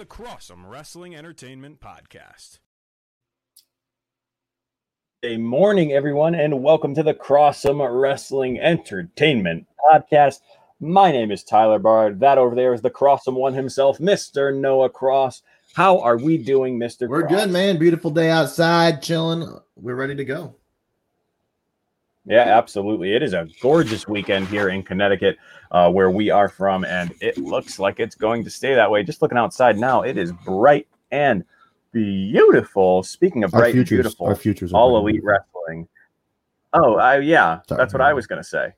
listening to the Crossum Wrestling Entertainment Podcast. Good morning, everyone, and welcome to the Crossum Wrestling Entertainment Podcast. My name is Tyler Bard. That over there is the Crossum one himself, Mr. Noah Cross. How are we doing, Mr. We're Cross? good, man. Beautiful day outside, chilling. We're ready to go. Yeah, absolutely. It is a gorgeous weekend here in Connecticut, uh, where we are from, and it looks like it's going to stay that way. Just looking outside now, it is bright and beautiful. Speaking of bright and futures, beautiful, our futures all elite wrestling. Oh, I, yeah, Sorry. that's what I was going to say.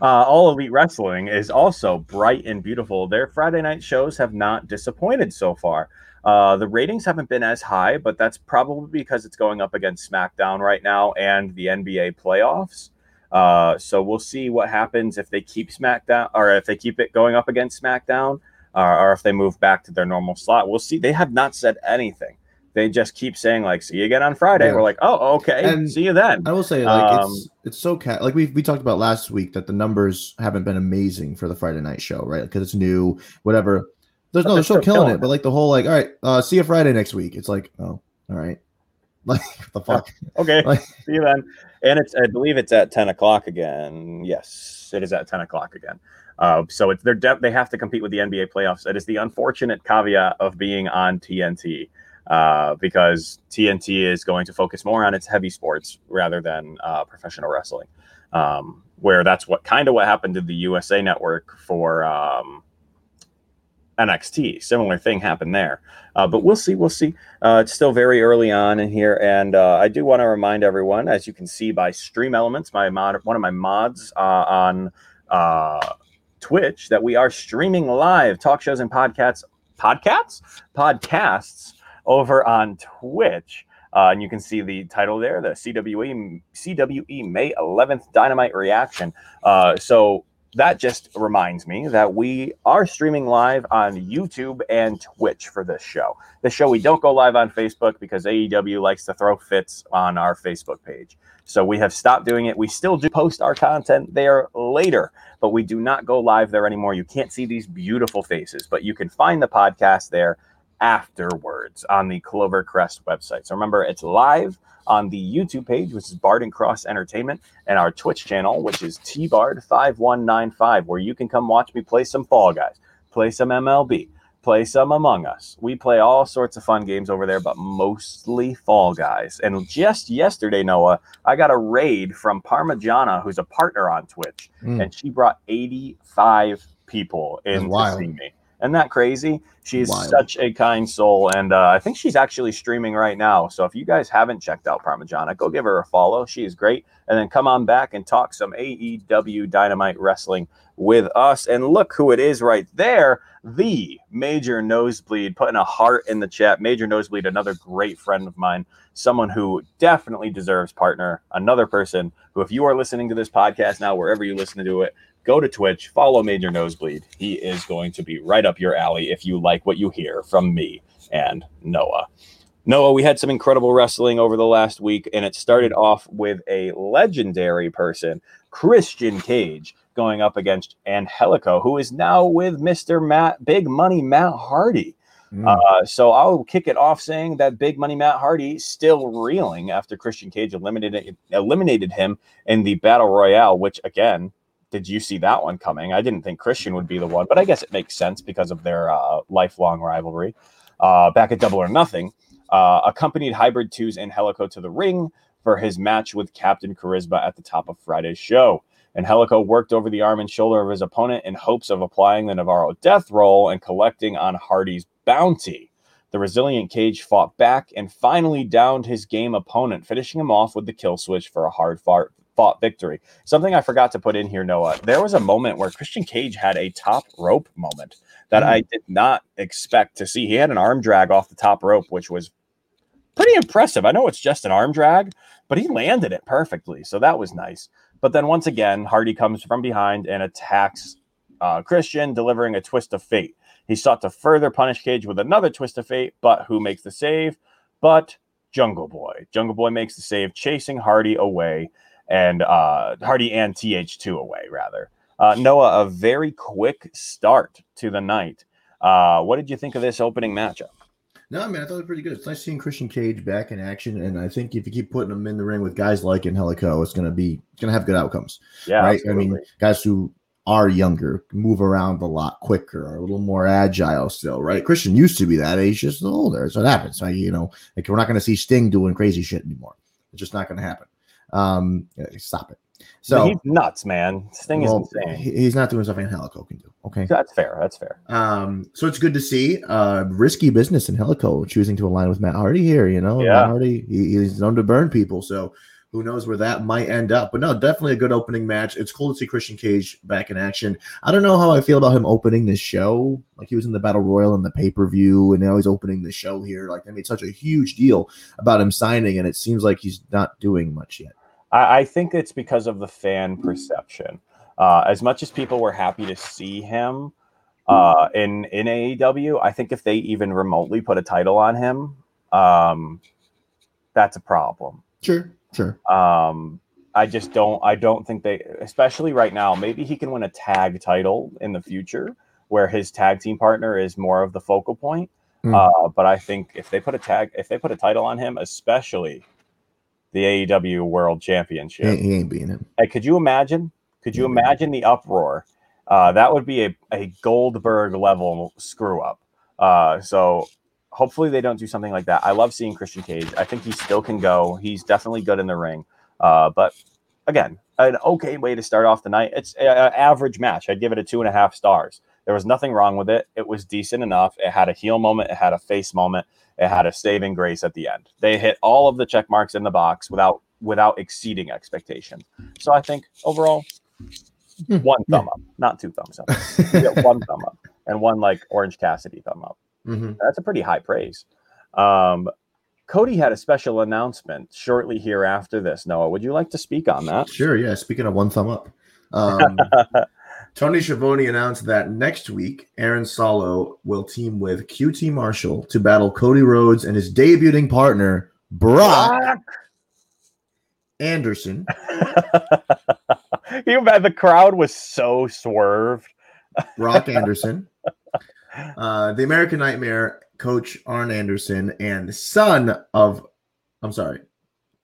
uh, all elite wrestling is also bright and beautiful. Their Friday night shows have not disappointed so far. Uh, the ratings haven't been as high, but that's probably because it's going up against SmackDown right now and the NBA playoffs. Uh, so we'll see what happens if they keep SmackDown or if they keep it going up against SmackDown uh, or if they move back to their normal slot. We'll see. They have not said anything. They just keep saying like, "See you again on Friday." Yeah. We're like, "Oh, okay. And see you then." I will say, like Um, it's it's so cat. Like we we talked about last week that the numbers haven't been amazing for the Friday night show, right? Because it's new, whatever. There's But no, they're still killing killing it. But like the whole like, all right, uh, see you Friday next week. It's like, oh, all right, like what the fuck. Okay. Like- See you then. And it's I believe it's at ten o'clock again. Yes, it is at ten o'clock again. Uh, so it's they're de- they have to compete with the NBA playoffs. It is the unfortunate caveat of being on TNT uh, because TNT is going to focus more on its heavy sports rather than uh, professional wrestling. Um, where that's what kind of what happened to the USA Network for um, NXT. Similar thing happened there. Uh, but we'll see. We'll see. Uh, it's still very early on in here, and uh, I do want to remind everyone, as you can see by Stream Elements, my mod, one of my mods uh, on uh, Twitch, that we are streaming live talk shows and podcasts, podcasts, podcasts over on Twitch. Uh, and you can see the title there, the CWE CWE May 11th Dynamite Reaction. Uh, so that just reminds me that we are streaming live on YouTube and Twitch for this show. This show we don't go live on Facebook because AEW likes to throw fits on our Facebook page. So we have stopped doing it. We still do post our content there later, but we do not go live there anymore. You can't see these beautiful faces, but you can find the podcast there afterwards on the Clover Crest website. So remember, it's live on the YouTube page, which is Bard and Cross Entertainment, and our Twitch channel, which is TBard5195, where you can come watch me play some Fall Guys, play some MLB, play some Among Us. We play all sorts of fun games over there, but mostly Fall Guys. And just yesterday, Noah, I got a raid from Parmigiana, who's a partner on Twitch, Mm. and she brought 85 people in to see me. Isn't that crazy? She's Wild. such a kind soul, and uh, I think she's actually streaming right now. So if you guys haven't checked out Parmigiana, go give her a follow. She is great, and then come on back and talk some AEW Dynamite Wrestling with us. And look who it is right there, the Major Nosebleed, putting a heart in the chat. Major Nosebleed, another great friend of mine, someone who definitely deserves partner. Another person who, if you are listening to this podcast now, wherever you listen to it, go to Twitch, follow Major Nosebleed. He is going to be right up your alley if you like what you hear from me and Noah. Noah, we had some incredible wrestling over the last week, and it started off with a legendary person, Christian Cage, going up against Angelico, who is now with Mr. Matt Big Money Matt Hardy. Mm. Uh, so I'll kick it off saying that Big Money Matt Hardy still reeling after Christian Cage eliminated eliminated him in the Battle Royale, which again, did you see that one coming? I didn't think Christian would be the one, but I guess it makes sense because of their uh, lifelong rivalry. Uh, back at Double or Nothing, uh, accompanied Hybrid 2's Angelico to the ring for his match with Captain Charisma at the top of Friday's show. Angelico worked over the arm and shoulder of his opponent in hopes of applying the Navarro death roll and collecting on Hardy's bounty. The resilient Cage fought back and finally downed his game opponent, finishing him off with the kill switch for a hard fought, fought victory. Something I forgot to put in here, Noah. There was a moment where Christian Cage had a top rope moment that I did not expect to see. He had an arm drag off the top rope, which was pretty impressive. I know it's just an arm drag, but he landed it perfectly. So that was nice. But then once again, Hardy comes from behind and attacks uh, Christian, delivering a twist of fate. He sought to further punish Cage with another twist of fate, but who makes the save? But Jungle Boy. Jungle Boy makes the save, chasing Hardy away, and uh, Hardy and TH2 away, rather. Uh, Noah, a very quick start to the night. Uh, what did you think of this opening matchup? No, I mean, I thought it was pretty good. It's nice seeing Christian Cage back in action, and I think if you keep putting him in the ring with guys like Angelico, it's gonna be it's gonna have good outcomes. Yeah, right? absolutely. I mean, guys who are younger, move around a lot quicker, are a little more agile still, right? Christian used to be that age, just older. So it happens. Like, you know, like we're not gonna see Sting doing crazy shit anymore. It's just not gonna happen. Um, stop it. So he's nuts, man. Sting well, is insane. he's not doing stuff Angelico can do. Okay. That's fair. That's fair. Um, so it's good to see uh risky business in Angelico choosing to align with Matt Hardy here. You know, Yeah. Matt Hardy he, he's known to burn people, so who knows where that might end up. But no, definitely a good opening match. It's cool to see Christian Cage back in action. I don't know how I feel about him opening this show. Like he was in the Battle Royal and the pay per view, and now he's opening the show here. Like they made such a huge deal about him signing, and it seems like he's not doing much yet. I, I think it's because of the fan perception. Uh, as much as people were happy to see him uh, in in AEW, I think if they even remotely put a title on him, um, that's a problem. Sure, sure. Um, I just don't. I don't think they, especially right now. Maybe he can win a tag title in the future, where his tag team partner is more of the focal point. Hmm. Uh, but I think if they put a tag, if they put a title on him, especially the AEW World Championship, He, he ain't being him. Hey, could you imagine? Could you imagine the uproar? Uh, that would be a, a Goldberg level screw up. Uh, so hopefully they don't do something like that. I love seeing Christian Cage. I think he still can go. He's definitely good in the ring. Uh, but again, an okay way to start off the night. It's an average match. I'd give it a two and a half stars. There was nothing wrong with it. It was decent enough. It had a heel moment. It had a face moment. It had a saving grace at the end. They hit all of the check marks in the box without without exceeding expectation. So I think overall, Hmm, one thumb up, not two thumbs up. One thumb up and one like Orange Cassidy thumb up. Mhm. That's a pretty high praise. Um, Cody had a special announcement shortly here after this. Noah, would you like to speak on that? Sure, yeah. Speaking of one thumb up, um, Tony Schiavone announced that next week, Aaron Solo will team with QT Marshall to battle Cody Rhodes and his debuting partner, Brock Anderson. you bet the crowd was so swerved. Brock Anderson, uh, the American Nightmare coach Arn Anderson, and son of, I'm sorry,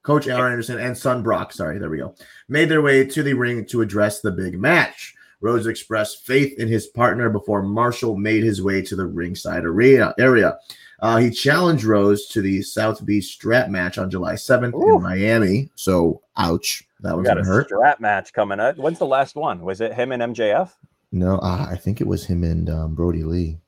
Coach Arn Anderson and son Brock, sorry, there we go, made their way to the ring to address the big match. Rhodes expressed faith in his partner before Marshall made his way to the ringside arena area. Uh, he challenged Rhodes to the South Beach strap match on July 7th Ooh. in Miami. So, ouch. That was got a hurt. strap match coming up. When's the last one? Was it him and MJF? No, uh, I think it was him and um, Brodie Lee.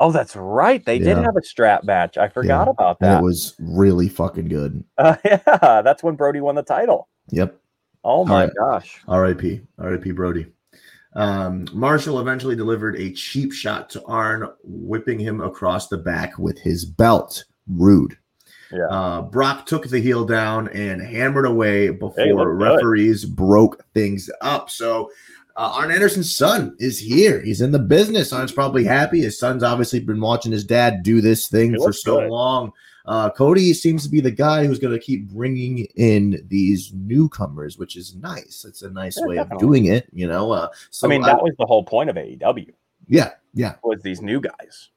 Oh, that's right. They did Yeah. have a strap match. I forgot Yeah. about And that. it was really fucking good. Uh, yeah, that's when Brodie won the title. Yep. Oh my right. gosh. R.I.P. R.I.P. Brodie. Um, Marshall eventually delivered a cheap shot to Arn, whipping him across the back with his belt. Rude. Yeah. Uh, Brock took the heel down and hammered away before looked good. referees broke things up. So uh, Arn Anderson's son is here. He's in the business. Arn's probably happy. His son's obviously been watching his dad do this thing He for so good. long. Uh, Cody seems to be the guy who's going to keep bringing in these newcomers, which is nice. It's a nice Yeah, way definitely. of doing it, you know. Uh, so I mean, that was the whole point of AEW yeah, yeah, was these new guys,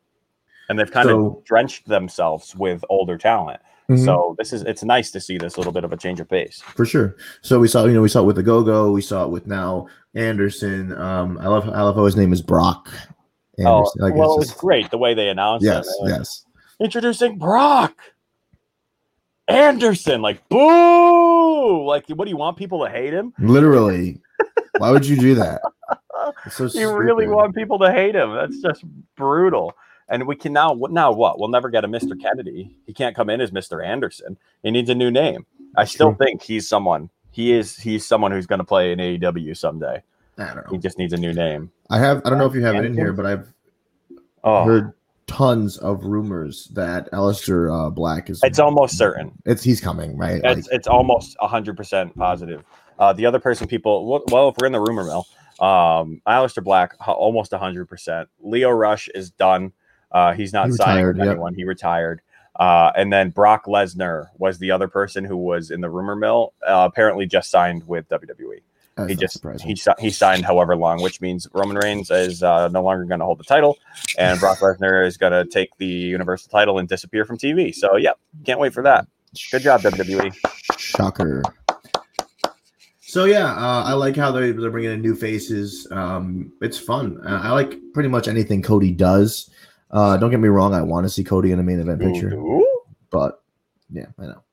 and they've kind So- of drenched themselves with older talent. Mhm. So this is it's nice to see this little bit of a change of pace. for sure. So we saw, you know, we saw it with the Go Go. We saw it with now Anderson. Um, I love, I love how his name is Brock. Oh, Anderson. It's well, it great the way they announced yes, it. Like, yes. Introducing Brock Anderson, like boo! Like, what do you want people to hate him? Literally. Why would you do that? So You really want people to hate him? That's just brutal. And we can now now what? We'll never get a Mr. Kennedy. He can't come in as Mr. Anderson. He needs a new name. I still think he's someone. He is he's someone who's going to play in AEW someday. I don't know. He just needs a new name. I have. I don't know if you have it in here, but I've Oh, heard tons of rumors that Aleister uh, Black is. it's almost certain. It's he's coming, right? It's it's almost hundred percent positive. Uh, the other person, people, well- well, if we're in the rumor mill, um, Aleister Black, h- almost hundred percent. Lio Rush is done. Uh, he's not He signing retired, with yep. anyone. He retired. Uh, and then Brock Lesnar was the other person who was in the rumor mill. Uh, apparently, just signed with WWE. That's he just surprising. he he signed however long, which means Roman Reigns is uh, no longer going to hold the title, and Brock Lesnar is going to take the Universal title and disappear from TV. So yeah, can't wait for that. Good job. WWE. Shocker. So yeah, uh, I like how they're, they're bringing in new faces. Um, it's fun. Uh, I like pretty much anything Cody does. Uh, don't get me wrong, I want to see Cody in a main event picture, Ooh. but yeah, I know.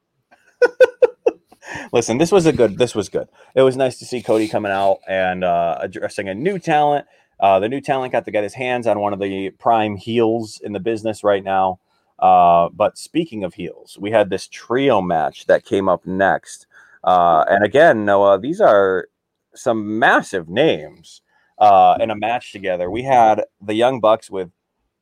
Listen, this was a good. This was good. It was nice to see Cody coming out and uh, addressing a new talent. Uh, the new talent got to get his hands on one of the prime heels in the business right now. Uh, but speaking of heels, we had this trio match that came up next. Uh, and again, Noah, these are some massive names uh, in a match together. We had the Young Bucks with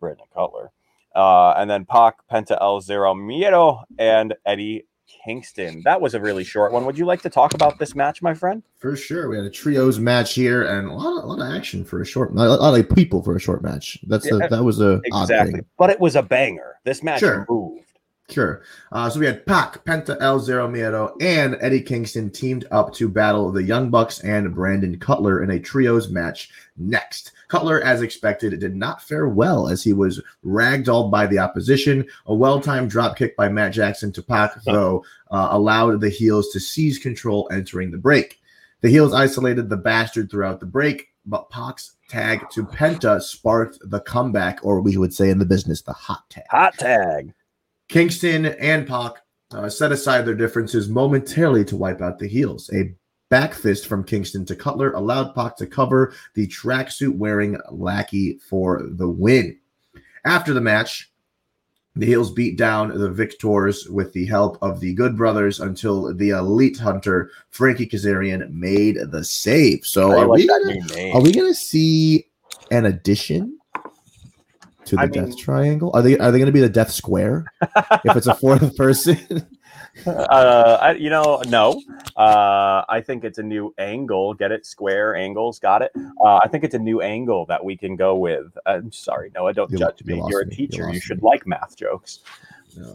Brandon Cutler, uh, and then Pac, Penta El Zero Miedo, and Eddie Kingston. That was a really short one. Would you like to talk about this match, my friend? For sure, we had a trios match here and a lot, of, a lot of action for a short, a lot of people for a short match. That's Yeah, a, that was a Exactly. But it was a banger. This match Sure. moved. Sure. Uh, so we had Pac, Penta El Zero Miedo, and Eddie Kingston teamed up to battle the Young Bucks and Brandon Cutler in a trios match next. Cutler, as expected, did not fare well as he was ragdolled by the opposition. A well timed dropkick by Matt Jackson to Pac, though, uh, allowed the heels to seize control entering the break. The heels isolated the bastard throughout the break, but Pac's tag to Penta sparked the comeback, or we would say in the business, the hot tag. Hot tag. Kingston and Pac uh, set aside their differences momentarily to wipe out the heels. A back fist from Kingston to Cutler allowed Pac to cover the tracksuit wearing lackey for the win. After the match, the heels beat down the victors with the help of the Good Brothers until the elite hunter Frankie Kazarian made the save. So are we gonna, are we gonna see an addition to the I death mean- triangle? Are they are they gonna be the death square? if it's a fourth person. uh, I, you know, no. Uh, I think it's a new angle. Get it? Square angles. Got it. Uh, I think it's a new angle that we can go with. I'm sorry, Noah. Don't You- judge you me. You're a me. You teacher. You, lost should me. like math jokes.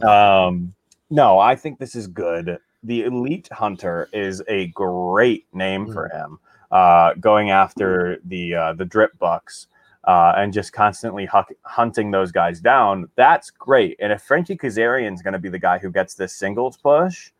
Um, no, I think this is good. The Elite Hunter is a great name Hmm. for him. Uh, going after the uh, the drip bucks uh, and just constantly huck- hunting those guys down. That's great. And if Frankie Kazarian is going to be the guy who gets this singles push,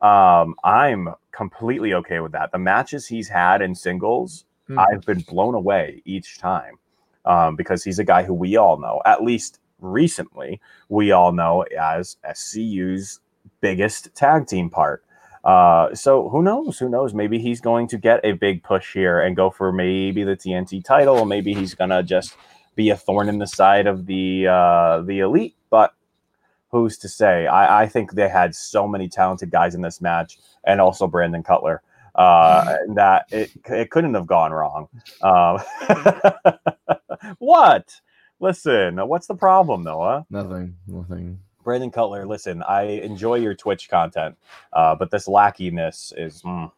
um, I'm completely okay with that. The matches he's had in singles, Hmm. I've been blown away each time um, because he's a guy who we all know, at least recently, we all know as SCU's biggest tag team part. Uh, so who knows? Who knows? Maybe he's going to get a big push here and go for maybe the TNT title, maybe he's gonna just be a thorn in the side of the uh, the elite. But who's to say? I, I think they had so many talented guys in this match, and also Brandon Cutler, uh, that it it couldn't have gone wrong. Um, what? Listen, what's the problem, Noah? Nothing. Nothing. Brandon Cutler, listen, I enjoy your Twitch content, uh, but this lackiness is. mm,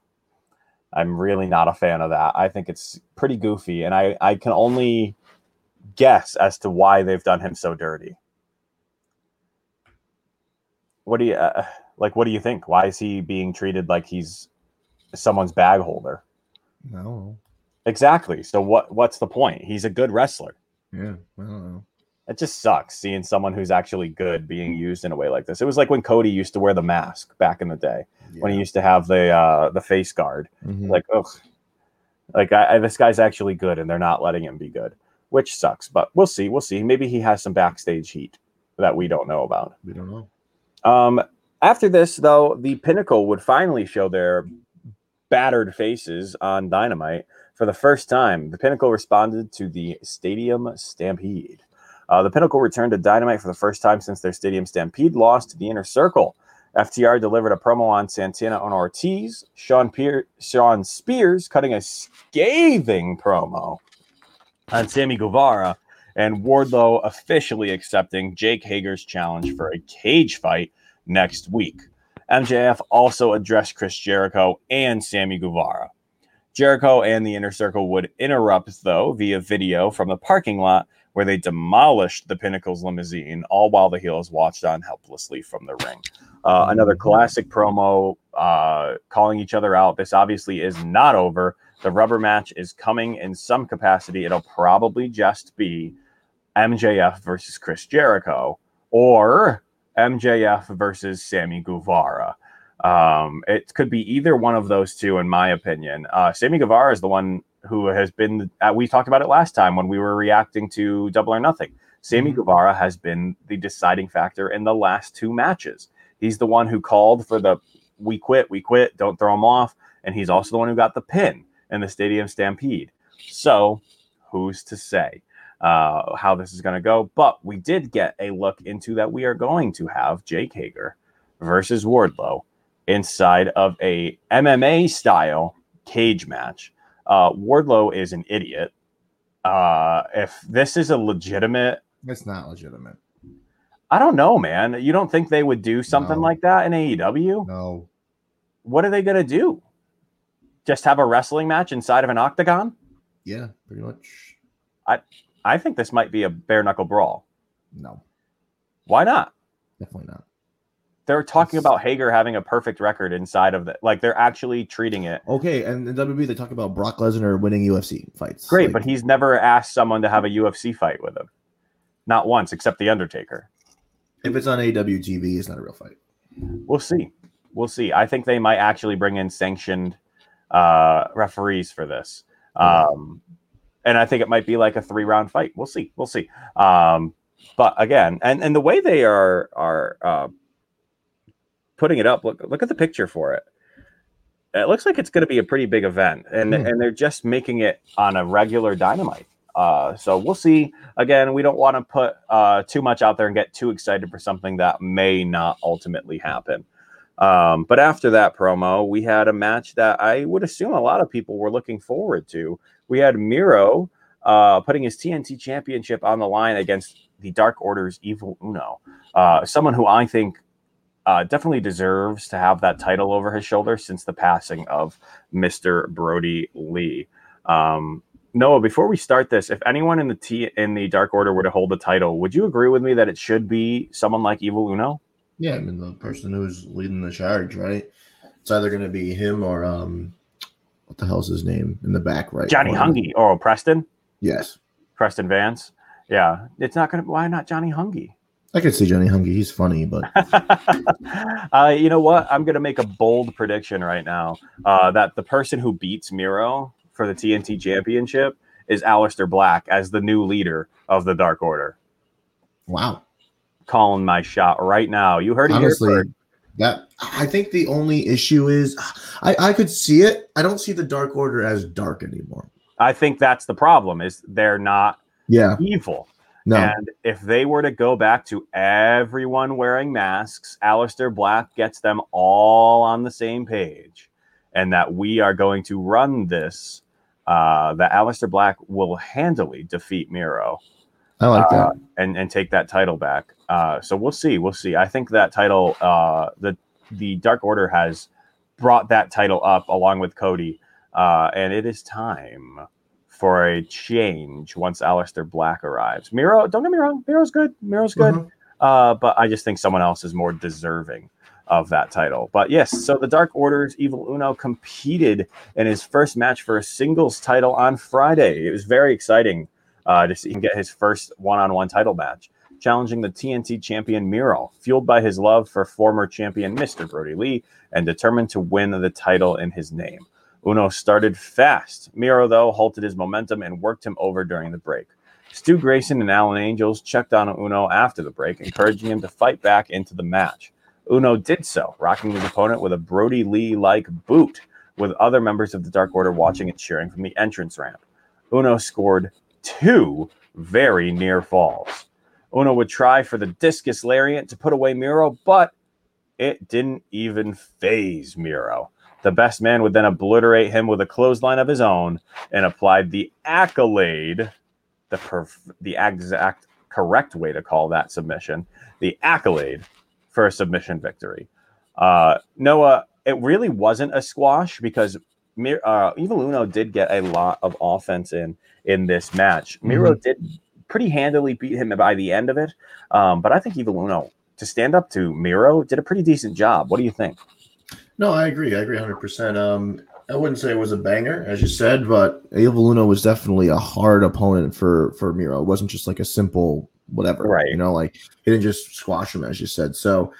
I'm really not a fan of that. I think it's pretty goofy, and I, I can only guess as to why they've done him so dirty. What do you uh, like? What do you think? Why is he being treated like he's someone's bag holder? No. Exactly. So what? What's the point? He's a good wrestler. Yeah. I don't know. It just sucks seeing someone who's actually good being used in a way like this. It was like when Cody used to wear the mask back in the day, when he used to have the uh, the face guard. Mhm. Like, ugh, like I, I, this guy's actually good, and they're not letting him be good, which sucks. But we'll see. We'll see. Maybe he has some backstage heat that we don't know about. we don't know. Um, after this, though, the Pinnacle would finally show their battered faces on Dynamite for the first time. The Pinnacle responded to the Stadium Stampede. Uh, the Pinnacle returned to Dynamite for the first time since their Stadium Stampede loss to the Inner Circle. FTR delivered a promo on Santana on Ortiz. Shawn, Pier- Shawn Spears cutting a scathing promo on Sammy Guevara, and Wardlow officially accepting Jake Hager's challenge for a cage fight next week. MJF also addressed Chris Jericho and Sammy Guevara. Jericho and the Inner Circle would interrupt, though, via video from the parking lot where they demolished the Pinnacle's limousine, all while the heels watched on helplessly from the ring. Uh, another classic promo uh, calling each other out. This obviously is not over. The rubber match is coming in some capacity. It'll probably just be MJF versus Chris Jericho or MJF versus Sammy Guevara. Um, it could be either one of those two, in my opinion. Uh, Sammy Guevara is the one who has been. Uh, we talked about it last time when we were reacting to Double or Nothing. Sammy Mm-hmm. Guevara has been the deciding factor in the last two matches. He's the one who called for the "we quit, we quit, don't throw him off," and he's also the one who got the pin in the Stadium Stampede. So, who's to say uh, how this is going to go? But we did get a look into that. We are going to have Jake Hager versus Wardlow inside of a MMA style cage match. Uh, Wardlow is an idiot. Uh, if this is a legitimate, It's not legitimate. I don't know, man. You don't think they would do something No. like that in AEW? No. What are they going to do? Just have a wrestling match inside of an octagon? Yeah, pretty much. I think this might be a bare knuckle brawl. No, Why not? definitely not. They're talking about Hager having a perfect record inside of the like they're actually treating it Okay, and in WWE they talk about Brock Lesnar winning UFC fights. great, Like, but he's never asked someone to have a UFC fight with him. Not once, except the Undertaker. if it's on AW it's not a real fight. We'll see. We'll see. I think they might actually bring in sanctioned uh, referees for this. Um, and I think it might be like a three round fight. We'll see. We'll see. Um, but again, and, and the way they are are uh, putting it up, look look at the picture for it. It looks like it's going to be a pretty big event, and Hmm. and they're just making it on a regular dynamite. Uh, so we'll see. Again, we don't want to put uh, too much out there and get too excited for something that may not ultimately happen. Um, but after that promo, we had a match that I would assume a lot of people were looking forward to. We had Miro uh, putting his TNT championship on the line against the Dark Order's Evil Uno, uh, someone who I think uh, definitely deserves to have that title over his shoulder since the passing of Mr. Brodie Lee. Um, Noah, before we start this, if anyone in the T in the Dark Order were to hold the title, would you agree with me that it should be someone like Evil Uno? Yeah, I mean the person who's leading the charge, right? It's either going to be him or um, what the hell's his name in the back, right? Johnny corner. Hungy or Preston? Yes, Preston Vance. Yeah, it's not gonna. Why not Johnny Hungy? I could see Johnny Hungy. He's funny, but uh, you know what? I'm gonna make a bold prediction right now uh, that the person who beats Miro for the TNT Championship is Aleister Black as the new leader of the Dark Order. wow. Calling my shot right now. You heard it Honestly, here that I think the only issue is I I could see it. I don't see the Dark Order as dark anymore. I think that's the problem. Is they're not Yeah, evil. No, And if they were to go back to everyone wearing masks, Aleister Black gets them all on the same page, and that we are going to run this. Uh, that Aleister Black will handily defeat Miro I like uh, that. and and take that title back. Uh, so we'll see, we'll see. I think that title, uh, the the Dark Order has brought that title up along with Cody, uh, and it is time for a change once Aleister Black arrives. Miro, don't get me wrong, Miro's good, Miro's good, Mhm. uh, but I just think someone else is more deserving of that title. But yes, so the Dark Order's Evil Uno competed in his first match for a singles title on Friday. It was very exciting uh, to see him get his first one-on-one title match, challenging the TNT champion Miro, fueled by his love for former champion Mr. Brodie Lee, and determined to win the title in his name. Uno started fast. Miro, though, halted his momentum and worked him over during the break. Stu Grayson and Alan Angels checked on Uno after the break, encouraging him to fight back into the match. Uno did so, rocking his opponent with a Brodie Lee like boot, with other members of the Dark Order watching and cheering from the entrance ramp. Uno scored two very near falls. Uno would try for the discus lariat to put away Miro, but it didn't even phase Miro. The best man would then obliterate him with a clothesline of his own and applied the accolade, the perf- the exact correct way to call that submission, the accolade for a submission victory. Uh, Noah, it really wasn't a squash because Mir- uh, Evil Uno did get a lot of offense in in this match. Miro did pretty handily beat him by the end of it, um, but I think Evil Uno to stand up to Miro did a pretty decent job. What do you think? No, I agree. I agree 100%. Um, I wouldn't say it was a banger, as you said, but Evil was definitely a hard opponent for for Miro. It wasn't just like a simple whatever, Right. You know, like he didn't just squash him, as you said. So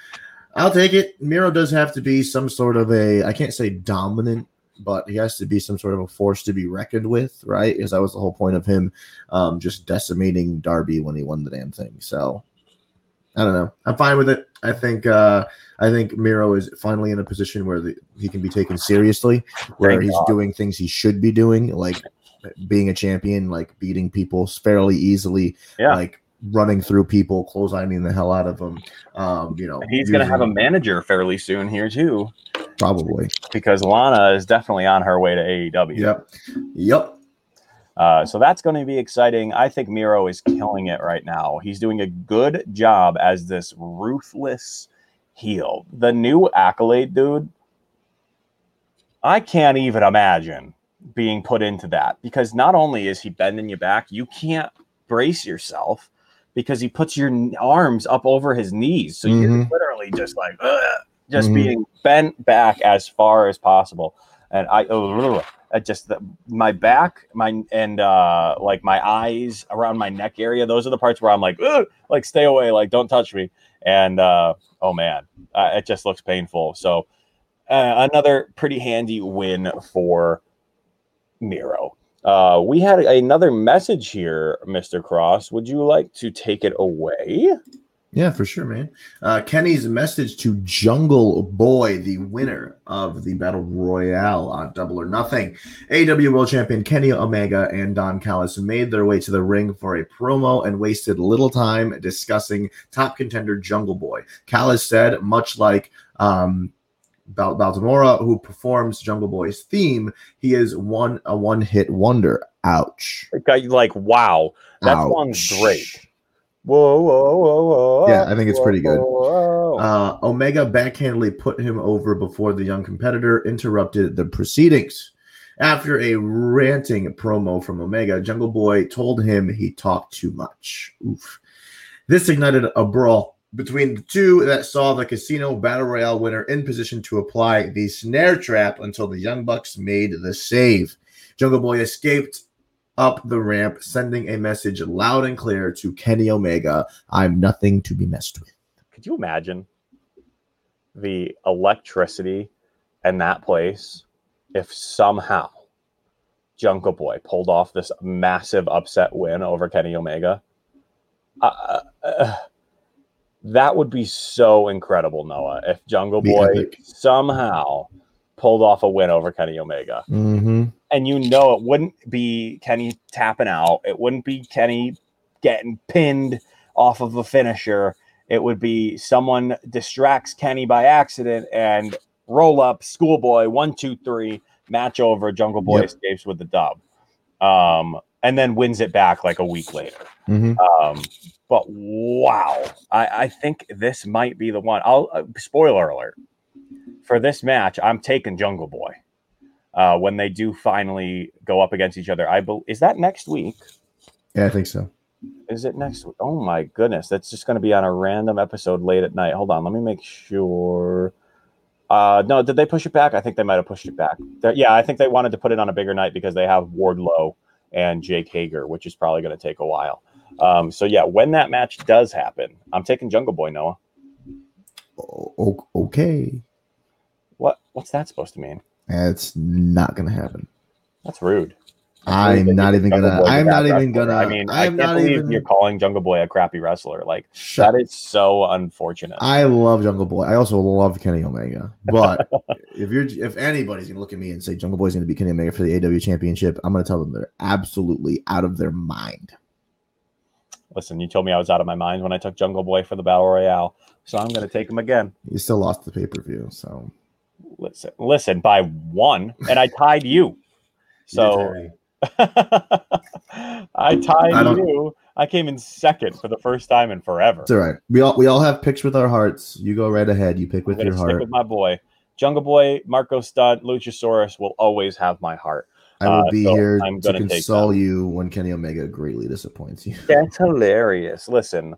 I'll take it. Miro does have to be some sort of a I can't say dominant, but he has to be some sort of a force to be reckoned with, right? Because that was the whole point of him um, just decimating Darby when he won the damn thing. So I don't know. I'm fine with it. I think uh I think Miro is finally in a position where the, he can be taken seriously, where Thank he's God. doing things he should be doing, like being a champion, like beating people fairly easily, Yeah. like running through people, clotheslining the hell out of them. Um, you know, He's going to have a manager fairly soon here too, probably. because Lana is definitely on her way to AEW. Yep. Yep. Uh, so that's going to be exciting. I think Miro is killing it right now. He's doing a good job as this ruthless heel. The new accolade, dude. I can't even imagine being put into that because not only is he bending you back, you can't brace yourself because he puts your arms up over his knees. So you're Mhm. literally just like, "Ugh," just Mhm. being bent back as far as possible. And I, oh, I just the, my back, my and uh like my eyes around my neck area. Those are the parts where I'm like, like stay away, like don't touch me. And uh oh man, uh, it just looks painful. So uh, another pretty handy win for Miro. Uh, we had another message here, Mr. Cross. Would you like to take it away? Yeah, for sure, man. Uh, Kenny's message to Jungle Boy, the winner of the Battle Royale on Double or Nothing. AEW World Champion Kenny Omega and Don Callis made their way to the ring for a promo and wasted little time discussing top contender Jungle Boy. Callis said, much like um, Bal- Baltimora, who performs Jungle Boy's theme, he is one a one hit wonder. Ouch. Like, like wow, that Ouch. great. Whoa, whoa, whoa, whoa! Yeah, I think it's pretty good. Whoa, whoa. Uh, Omega backhandedly put him over before the young competitor interrupted the proceedings. After a ranting promo from Omega, Jungle Boy told him he talked too much. Oof. This ignited a brawl between the two that saw the Casino Battle Royale winner in position to apply the snare trap until the Young Bucks made the save. Jungle Boy escaped up the ramp, sending a message loud and clear to Kenny Omega I'm nothing to be messed with. Could you imagine the electricity in that place if somehow Jungle Boy pulled off this massive upset win over Kenny Omega? Uh, uh, that would be so incredible, Noah, if Jungle Boy epic. somehow pulled off a win over Kenny Omega. Mm-hmm. and you know it wouldn't be Kenny tapping out. It wouldn't be Kenny getting pinned off of a finisher. It would be someone distracts Kenny by accident and roll up schoolboy one two three match over. Jungle Boy Yep. escapes with the dub, um, and then wins it back like a week later. Mm-hmm. Um, but wow, I, I think this might be the one. I'll uh, spoiler alert for this match. I'm taking Jungle Boy uh, when they do finally go up against each other. I believe is that next week? Yeah, I think so. Is it next? week? Oh my goodness, that's just going to be on a random episode late at night. Hold on, let me make sure. Uh, no, did they push it back? I think they might have pushed it back. That- yeah, I think they wanted to put it on a bigger night because they have Wardlow and Jake Hager, which is probably going to take a while. Um, so yeah, when that match does happen, I'm taking Jungle Boy Noah. Okay, what's that supposed to mean? It's not gonna happen. That's rude. That's I'm not even Jungle gonna. Boy's a I'm not even wrestler. gonna. I mean, I I'm can't not believe even. you're calling Jungle Boy a crappy wrestler. Like that is so unfortunate. I love Jungle Boy. I also love Kenny Omega. But if you're if anybody's gonna look at me and say Jungle Boy's gonna be Kenny Omega for the AEW Championship, I'm gonna tell them they're absolutely out of their mind. Listen, you told me I was out of my mind when I took Jungle Boy for the Battle Royale, so I'm going to take him again. You still lost the pay per view, so Listen, listen, by one, and I tied you. So I tied I you. I came in second for the first time in forever. it's all right. We all we all have picks with our hearts. You go right ahead. You pick with your stick heart. with my boy. Jungle Boy, Marko Stunt, Luchasaurus will always have my heart. I will uh, be so here I'm to console you when Kenny Omega greatly disappoints you. That's hilarious. Listen,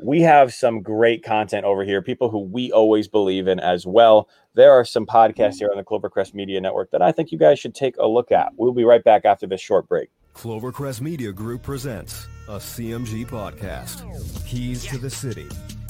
we have some great content over here, people who we always believe in as well. There are some podcasts here on the Clovercrest Media Network that I think you guys should take a look at. We'll be right back after this short break. Clovercrest Media Group presents a CMG podcast, Keys to the City.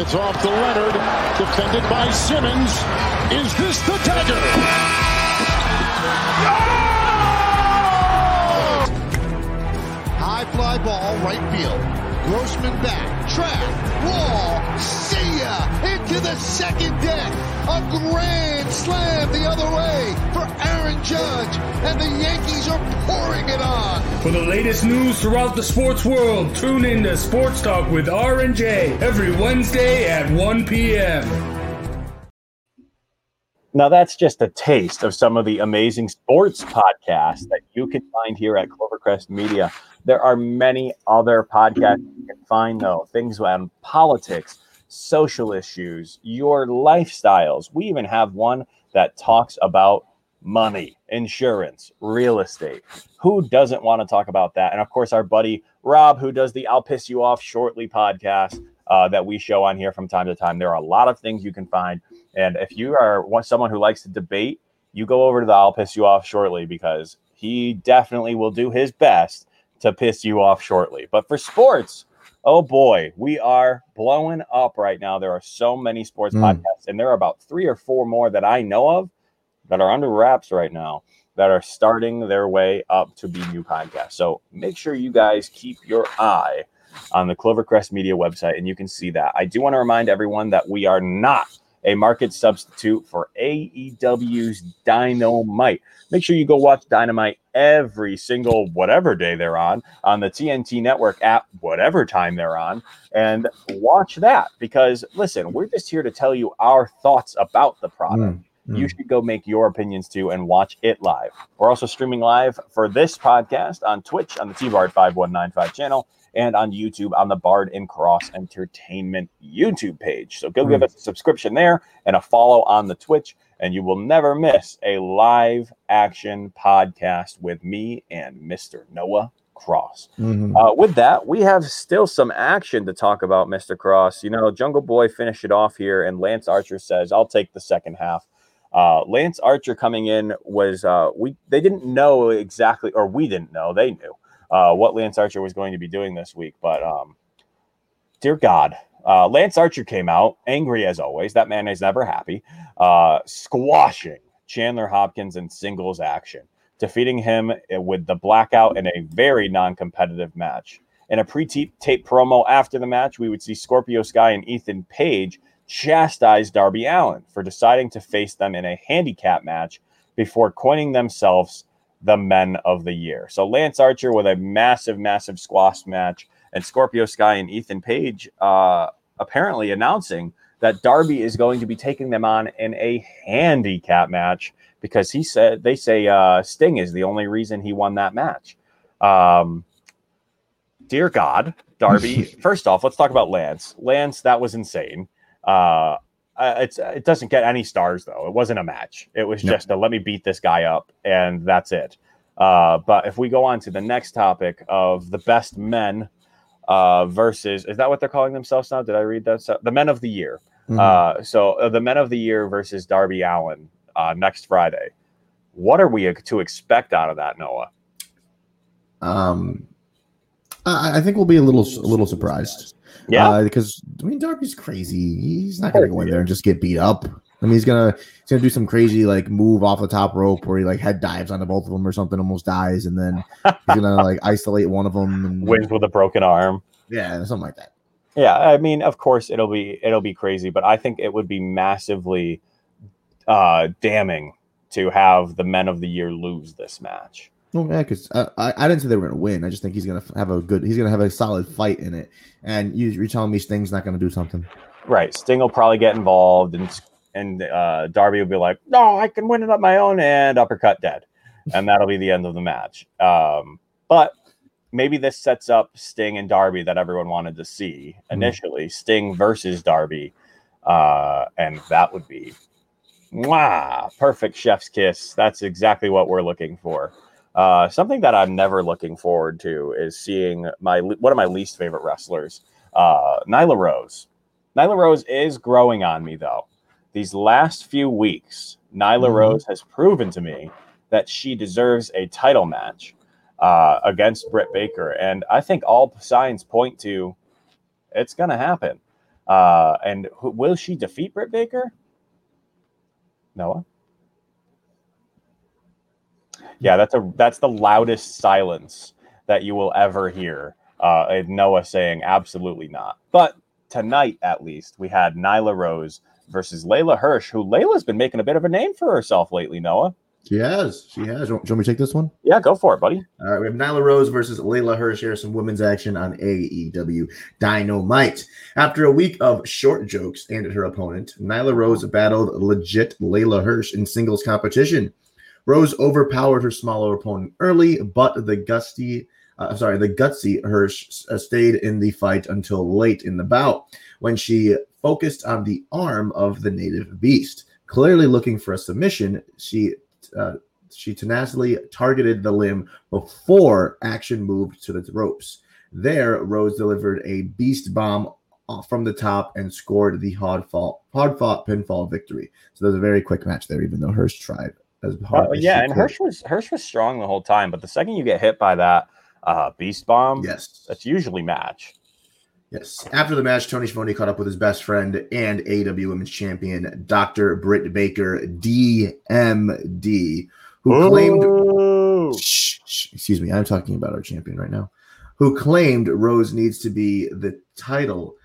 It's off to Leonard, defended by Simmons. Is this the dagger? High fly ball, right field. Grossman back, track, wall, see ya, into the second deck. A grand slam the other way for Aaron Judge, and the Yankees are pouring it on. For the latest news throughout the sports world, tune in to Sports Talk with R&J every Wednesday at 1 p.m. Now, that's just a taste of some of the amazing sports podcasts that you can find here at Clovercrest Media. There are many other podcasts you can find, though, things on politics, social issues, your lifestyles. We even have one that talks about money, insurance, real estate. Who doesn't want to talk about that? And of course, our buddy Rob, who does the I'll Piss You Off Shortly podcast uh, that we show on here from time to time. There are a lot of things you can find. And if you are someone who likes to debate, you go over to the I'll Piss You Off Shortly because he definitely will do his best to piss you off shortly. But for sports, oh boy, we are blowing up right now. There are so many sports Mm. podcasts, and there are about three or four more that I know of that are under wraps right now that are starting their way up to be new podcasts. So make sure you guys keep your eye on the Clovercrest Media website, and you can see that. I do want to remind everyone that we are not a market substitute for AEW's Dynamite. Make sure you go watch Dynamite every single whatever day they're on on the TNT Network app, whatever time they're on, and watch that because listen, we're just here to tell you our thoughts about the product. Mm, You should go make your opinions too and watch it live. We're also streaming live for this podcast on Twitch on the T-Bard 5195 channel and on YouTube on the Bard and Cross Entertainment YouTube page. So go give us a subscription there and a follow on the Twitch, and you will never miss a live action podcast with me and Mr. Noah Cross. mhm. Uh, with that, we have still some action to talk about, Mr. Cross. You know, Jungle Boy finished it off here, and Lance Archer says, "I'll take the second half." Uh, Lance Archer coming in was uh, we they didn't know exactly, or we didn't know they knew uh, what Lance Archer was going to be doing this week, but um, dear God, uh, Lance Archer came out angry as always. That man is never happy, uh, squashing Chandler Hopkins in singles action defeating him with the blackout in a very non-competitive match. In a pre-tape promo after the match, we would see Scorpio Sky and Ethan Page chastise Darby Allin for deciding to face them in a handicap match before coining themselves the men of the year. So Lance Archer with a massive, massive squash match, and Scorpio Sky and Ethan Page uh, apparently announcing that Darby is going to be taking them on in a handicap match because he said they say uh, Sting is the only reason he won that match. Um, dear God, Darby. first off, let's talk about Lance. Lance, that was insane. Uh, it's it doesn't get any stars though. It wasn't a match. It was No. just a let me beat this guy up, and that's it. Uh, but if we go on to the next topic of the best men uh, versus is that what they're calling themselves now? Did I read that? So, the men of the year. Mhm. Uh, so uh, the men of the year versus Darby Allin uh, next Friday. What are we to expect out of that, Noah? Um, I, I think we'll be a little a little surprised. Yeah, uh, because I mean Darby's crazy. He's not gonna go in there and just get beat up. I mean, he's gonna he's gonna do some crazy like move off the top rope where he like head dives onto both of them or something, almost dies, and then he's gonna like isolate one of them and wins with a broken arm. Yeah, something like that. Yeah, I mean, of course it'll be it'll be crazy, but I think it would be massively uh damning to have the men of the year lose this match. Oh yeah, because I, I, I didn't say they were gonna win. I just think he's gonna have a good. He's gonna have a solid fight in it. And you, you're telling me Sting's not gonna do something? Right. Sting will probably get involved, and and uh, Darby will be like, "No, I can win it on my own," and uppercut dead, and that'll be the end of the match. Um, but maybe this sets up Sting and Darby that everyone wanted to see initially. Mm. Sting versus Darby, uh, and that would be, wow, perfect chef's kiss. That's exactly what we're looking for. Uh, something that I'm never looking forward to is seeing my one of my least favorite wrestlers, uh, Nyla Rose. Nyla Rose is growing on me though. These last few weeks, Nyla mm-hmm. Rose has proven to me that she deserves a title match uh, against Britt Baker, and I think all signs point to it's going to happen. Uh, and who, will she defeat Britt Baker? Noah. Yeah, that's a that's the loudest silence that you will ever hear. Uh, Noah saying absolutely not. But tonight, at least, we had Nyla Rose versus Leyla Hirsch, who Leyla's been making a bit of a name for herself lately. Noah. She has. She has. Do you want me to take this one? Yeah, go for it, buddy. All right, we have Nyla Rose versus Leyla Hirsch here. Some women's action on AEW Dynamite. After a week of short jokes and her opponent, Nyla Rose battled legit Leyla Hirsch in singles competition. Rose overpowered her smaller opponent early, but the gusty, uh, sorry, the gutsy Hirsch uh, stayed in the fight until late in the bout when she focused on the arm of the native beast. Clearly looking for a submission, she uh, she tenaciously targeted the limb before action moved to the ropes. There, Rose delivered a beast bomb from the top and scored the hard fought, hard fought pinfall victory. So there's a very quick match there, even though Hirsch tried as hard. Uh, as yeah, and could. Hirsch was Hirsch was strong the whole time, but the second you get hit by that uh, beast bomb, yes, that's usually match. Yes. After the match, Tony Schiavone caught up with his best friend and AEW Women's Champion, Dr. Britt Baker, DMD, who Ooh. claimed. Shh, shh, excuse me, I'm talking about our champion right now, who claimed Rose needs to be the title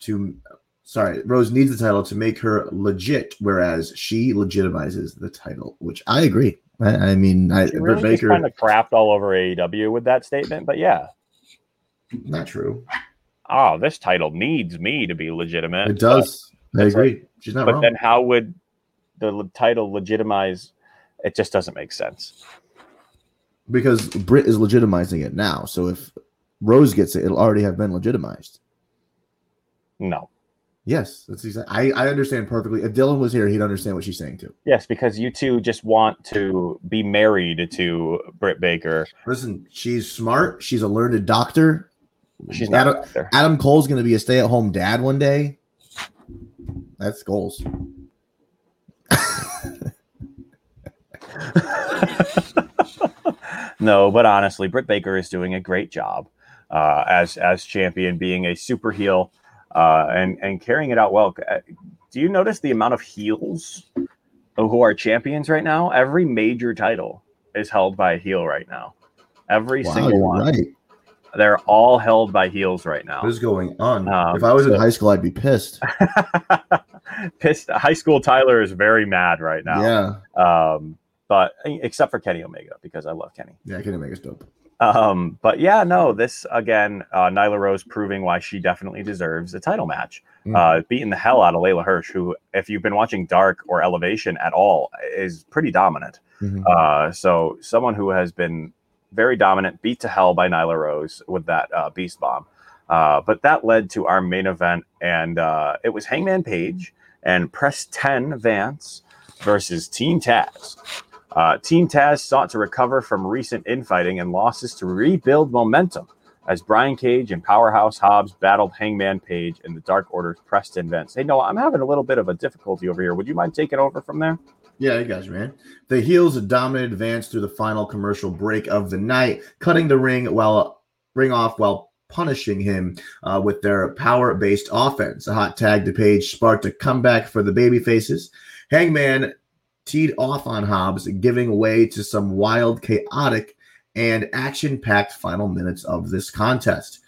to. Sorry, Rose needs the title to make her legit, whereas she legitimizes the title, which I agree. I, I mean, I, she really Baker kind of crapped all over AEW with that statement, but yeah, not true oh, this title needs me to be legitimate. It does. I agree. Like, She's not but wrong. then how would the title legitimize? It just doesn't make sense. Because Britt is legitimizing it now. So if Rose gets it, it'll already have been legitimized. No. Yes, that's exactly. I, I understand perfectly. If Dylan was here, he'd understand what she's saying too. Yes, because you two just want to be married to Britt Baker. Listen, she's smart. She's a learned doctor. She's Adam, Adam Cole's going to be a stay at home dad one day. That's goals. no, but honestly, Britt Baker is doing a great job uh, as as champion, being a super heel uh, and and carrying it out well. Uh, do you notice the amount of heels who are champions right now? Every major title is held by a heel right now. Every wow, single one. Right. They're all held by heels right now. What is going on? Um, if I was so, in high school, I'd be pissed. pissed. High school Tyler is very mad right now. Yeah. Um, but except for Kenny Omega because I love Kenny. Yeah, Kenny Omega's dope. Um, but yeah, no, this again, uh, Nyla Rose proving why she definitely deserves a title match. Mm. Uh, beating the hell out of Leyla Hirsch, who, if you've been watching Dark or Elevation at all, is pretty dominant. Mm-hmm. Uh, so someone who has been very dominant, beat to hell by Nyla Rose with that uh, Beast Bomb. Uh, but that led to our main event, and uh, it was Hangman Page and Preston Vance versus Team Taz. Uh, Team Taz sought to recover from recent infighting and losses to rebuild momentum as Brian Cage and Powerhouse Hobbs battled Hangman Page and the Dark Order's Preston Vance. Hey, no, I'm having a little bit of a difficulty over here. Would you mind taking over from there? Yeah, you guys, man. The heels dominated advance through the final commercial break of the night, cutting the ring while ring off while punishing him uh, with their power-based offense. A hot tag to Page sparked a comeback for the baby faces. Hangman teed off on Hobbs, giving way to some wild, chaotic, and action-packed final minutes of this contest.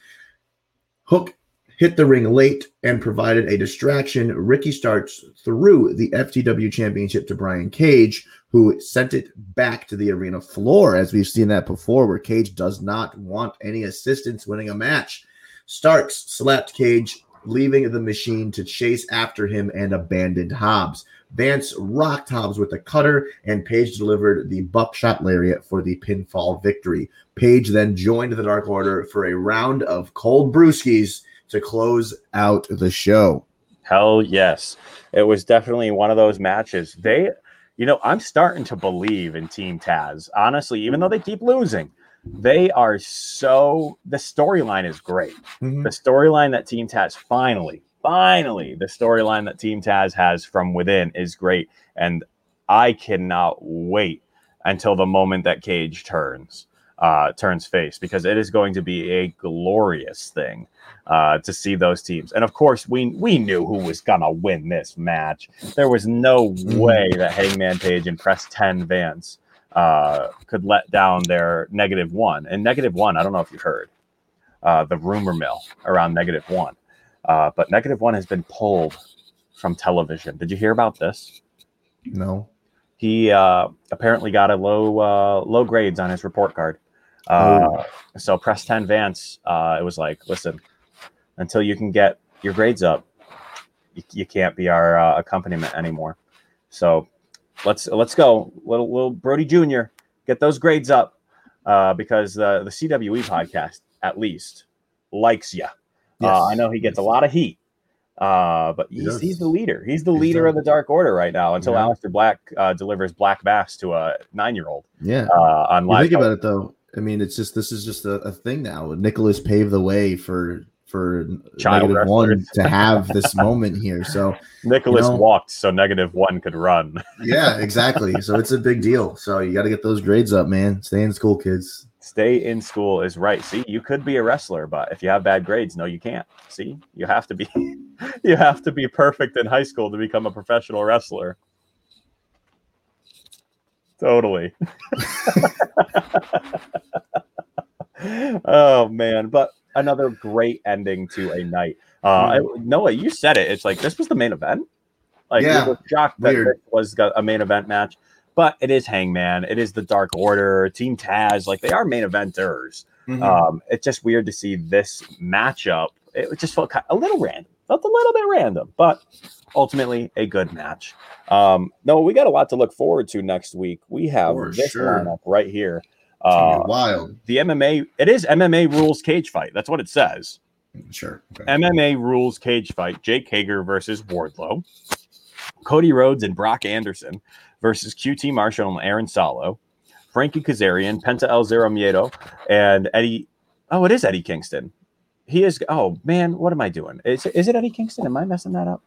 Hook hit the ring late and provided a distraction. Ricky Starks threw the FTW championship to Brian Cage, who sent it back to the arena floor, as we've seen that before, where Cage does not want any assistance winning a match. Starks slapped Cage, leaving the machine to chase after him and abandoned Hobbs. Vance rocked Hobbs with a cutter, and Page delivered the buckshot lariat for the pinfall victory. Page then joined the Dark Order for a round of cold brewskis to close out the show. Hell yes. It was definitely one of those matches. They, you know, I'm starting to believe in Team Taz. Honestly, even though they keep losing, they are so the storyline is great. Mhm. The storyline that Team Taz finally, finally, the storyline that Team Taz has from within is great. And I cannot wait until the moment that Cage turns uh turns face because it is going to be a glorious thing uh to see those teams. And of course, we we knew who was gonna win this match. There was no way that Hangman Page and Preston Vance uh could let down their negative one. And negative one, I don't know if you heard uh the rumor mill around negative one. Uh, but negative one has been pulled from television. Did you hear about this? No. He uh, apparently got a low uh, low grades on his report card. Uh, So Preston Vance, uh, it was like, listen, until you can get your grades up, you, you can't be our uh, accompaniment anymore. So let's let's go, little little Brodie Jr. Get those grades up uh, because the the CWE podcast at least likes you. Yes. Uh, I know he gets a lot of heat, uh, but he's, he's the leader. He's the He's leader the- of the Dark Order right now until Yeah. Aleister Black uh, delivers Black Mass to a nine year old Yeah. uh, on You live. think about it though. I mean, it's just this is just a, a thing now. Nicholas paved the way for for Child negative one to have this moment here. So Nicholas you know- walked so negative one could run. yeah, exactly. So it's a big deal. So you got to get those grades up, man. Stay in school, kids. Stay in school is right. See, you could be a wrestler, but if you have bad grades, no, you can't. See, you have to be you have to be perfect in high school to become a professional wrestler. Totally. oh man, but another great ending to a night. Uh, Noah, you said it. It's like this was the main event. Like Yeah, we were shocked that weird. this was a main event match, but it is Hangman. It is the Dark Order, Team Taz. Like they are main eventers. Mm-hmm. Um, it's just weird to see this matchup. It just felt ki- a little random, felt a little bit random, but ultimately a good match. Um, no, we got a lot to look forward to next week. We have For this sure. lineup right here. Uh, wild. the MMA, it is MMA rules cage fight. That's what it says. Sure. Okay. MMA rules cage fight. Jake Hager versus Wardlow. Cody Rhodes and Brock Anderson versus QT Marshall and Aaron Solo. Frankie Kazarian, Penta El Zero Miedo, and Eddie. Oh, it is Eddie Kingston. He is. Oh man, what am I doing? Is, is it Eddie Kingston? Am I messing that up?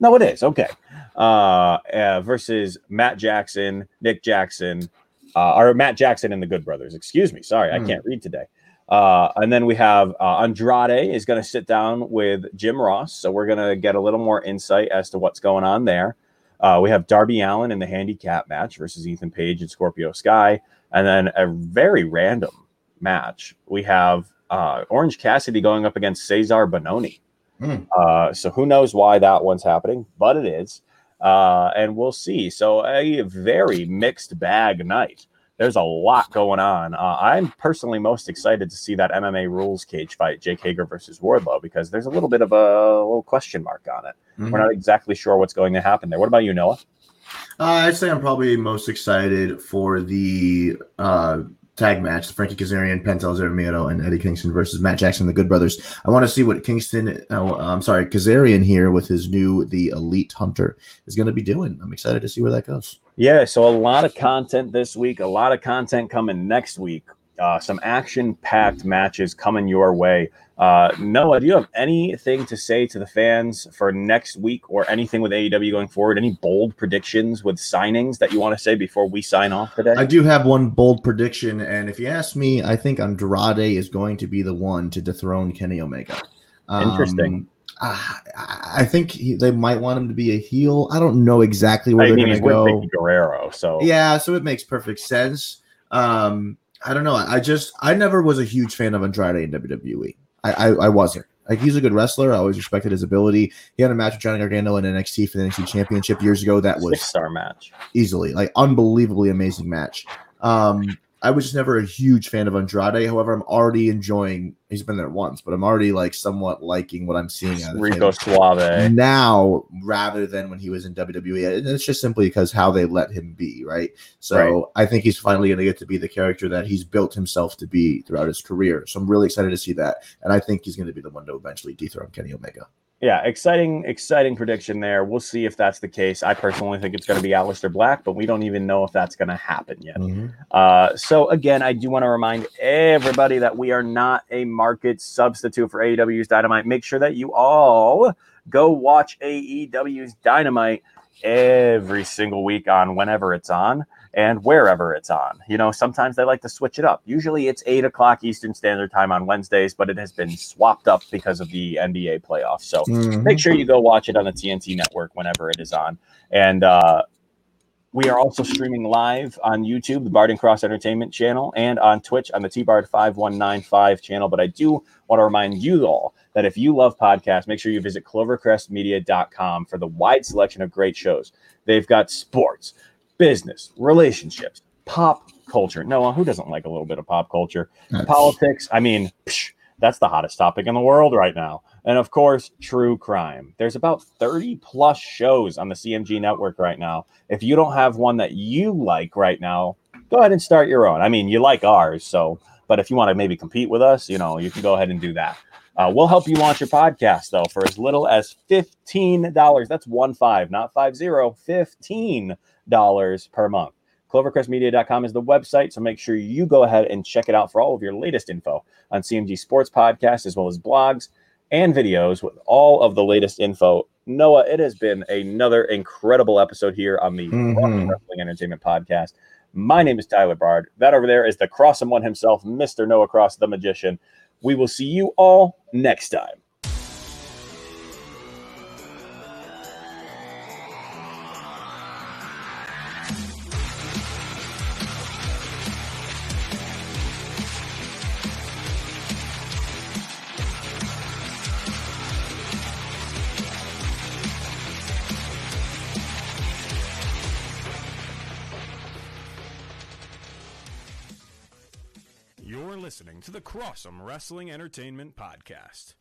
No, it is. Okay. Uh, uh versus Matt Jackson, Nick Jackson, uh, or Matt Jackson and the Good Brothers. Excuse me. Sorry, I Hmm. can't read today. Uh, and then we have uh, Andrade is going to sit down with Jim Ross. So we're going to get a little more insight as to what's going on there. Uh, we have Darby Allin in the handicap match versus Ethan Page and Scorpio Sky. And then a very random match. We have uh, Orange Cassidy going up against Cezar Bononi. Hmm. Uh, so who knows why that one's happening, but it is. Uh, and we'll see. So a very mixed bag night. There's a lot going on. Uh, I'm personally most excited to see that MMA rules cage fight, Jake Hager versus Wardlow, because there's a little bit of a little question mark on it. Mhm. We're not exactly sure what's going to happen there. What about you, Noah? Uh, I'd say I'm probably most excited for the uh, tag match, the Frankie Kazarian, Penta El Zero Miedo, and Eddie Kingston versus Matt Jackson, the Good Brothers. I want to see what Kingston, uh, I'm sorry, Kazarian here with his new The Elite Hunter is going to be doing. I'm excited to see where that goes. Yeah, so a lot of content this week, a lot of content coming next week. Uh, some action packed matches coming your way. Uh, Noah, do you have anything to say to the fans for next week or anything with AEW going forward? Any bold predictions with signings that you want to say before we sign off today? I do have one bold prediction, and if you ask me, I think Andrade is going to be the one to dethrone Kenny Omega. Um, Interesting. I, I think he, they might want him to be a heel. I don't know exactly where I they're going to with go. Vickie Guerrero, so Yeah, so it makes perfect sense. Um, I don't know. I just I never was a huge fan of Andrade in WWE. I I, I wasn't. Like he's a good wrestler. I always respected his ability. He had a match with Johnny Gargano in NXT for the NXT Championship years ago. That was six star match. easily like unbelievably amazing match. Um, I was just never a huge fan of Andrade. However, I'm already enjoying. He's been there once, but I'm already like somewhat liking what I'm seeing out of Rico him Suave. now rather than when he was in WWE. And it's just simply because how they let him be, right? So Right. I think he's finally going to get to be the character that he's built himself to be throughout his career. So I'm really excited to see that. And I think he's going to be the one to eventually dethrone Kenny Omega. Yeah, exciting, exciting prediction there. We'll see if that's the case. I personally think it's going to be Aleister Black, but we don't even know if that's going to happen yet. Uh, so again, I do want to remind everybody that we are not a market substitute for AEW's Dynamite. Make sure that you all go watch AEW's Dynamite every single week on whenever it's on and wherever it's on. You know, sometimes they like to switch it up. Usually it's eight o'clock Eastern Standard Time on Wednesdays, but it has been swapped up because of the NBA playoffs. So Mhm. make sure you go watch it on the TNT network whenever it is on. And uh, we are also streaming live on YouTube, the Barden Cross Entertainment channel, and on Twitch on the T Bard 5195 channel. But I do want to remind you all that if you love podcasts, make sure you visit clovercrestmedia.com for the wide selection of great shows. They've got sports, business, relationships, pop culture. Noah, who doesn't like a little bit of pop culture? Politics. I mean, psh, that's the hottest topic in the world right now. And of course, true crime. There's about 30 plus shows on the CMG network right now. If you don't have one that you like right now, go ahead and start your own. I mean, you like ours, so, but if you want to maybe compete with us, you know, you can go ahead and do that. Uh, we'll help you launch your podcast though for as little as $15. That's one five, not five zero, $15 per month. CloverCrestMedia.com is the website, so make sure you go ahead and check it out for all of your latest info on CMG Sports Podcast, as well as blogs and videos with all of the latest info. Noah, it has been another incredible episode here on the Mhm. Wrestling Entertainment Podcast. My name is Tyler Bard. That over there is the Cross Crossum One himself, Mr. Noah Cross, the magician. We will see you all next time. Crossum Wrestling Entertainment Podcast.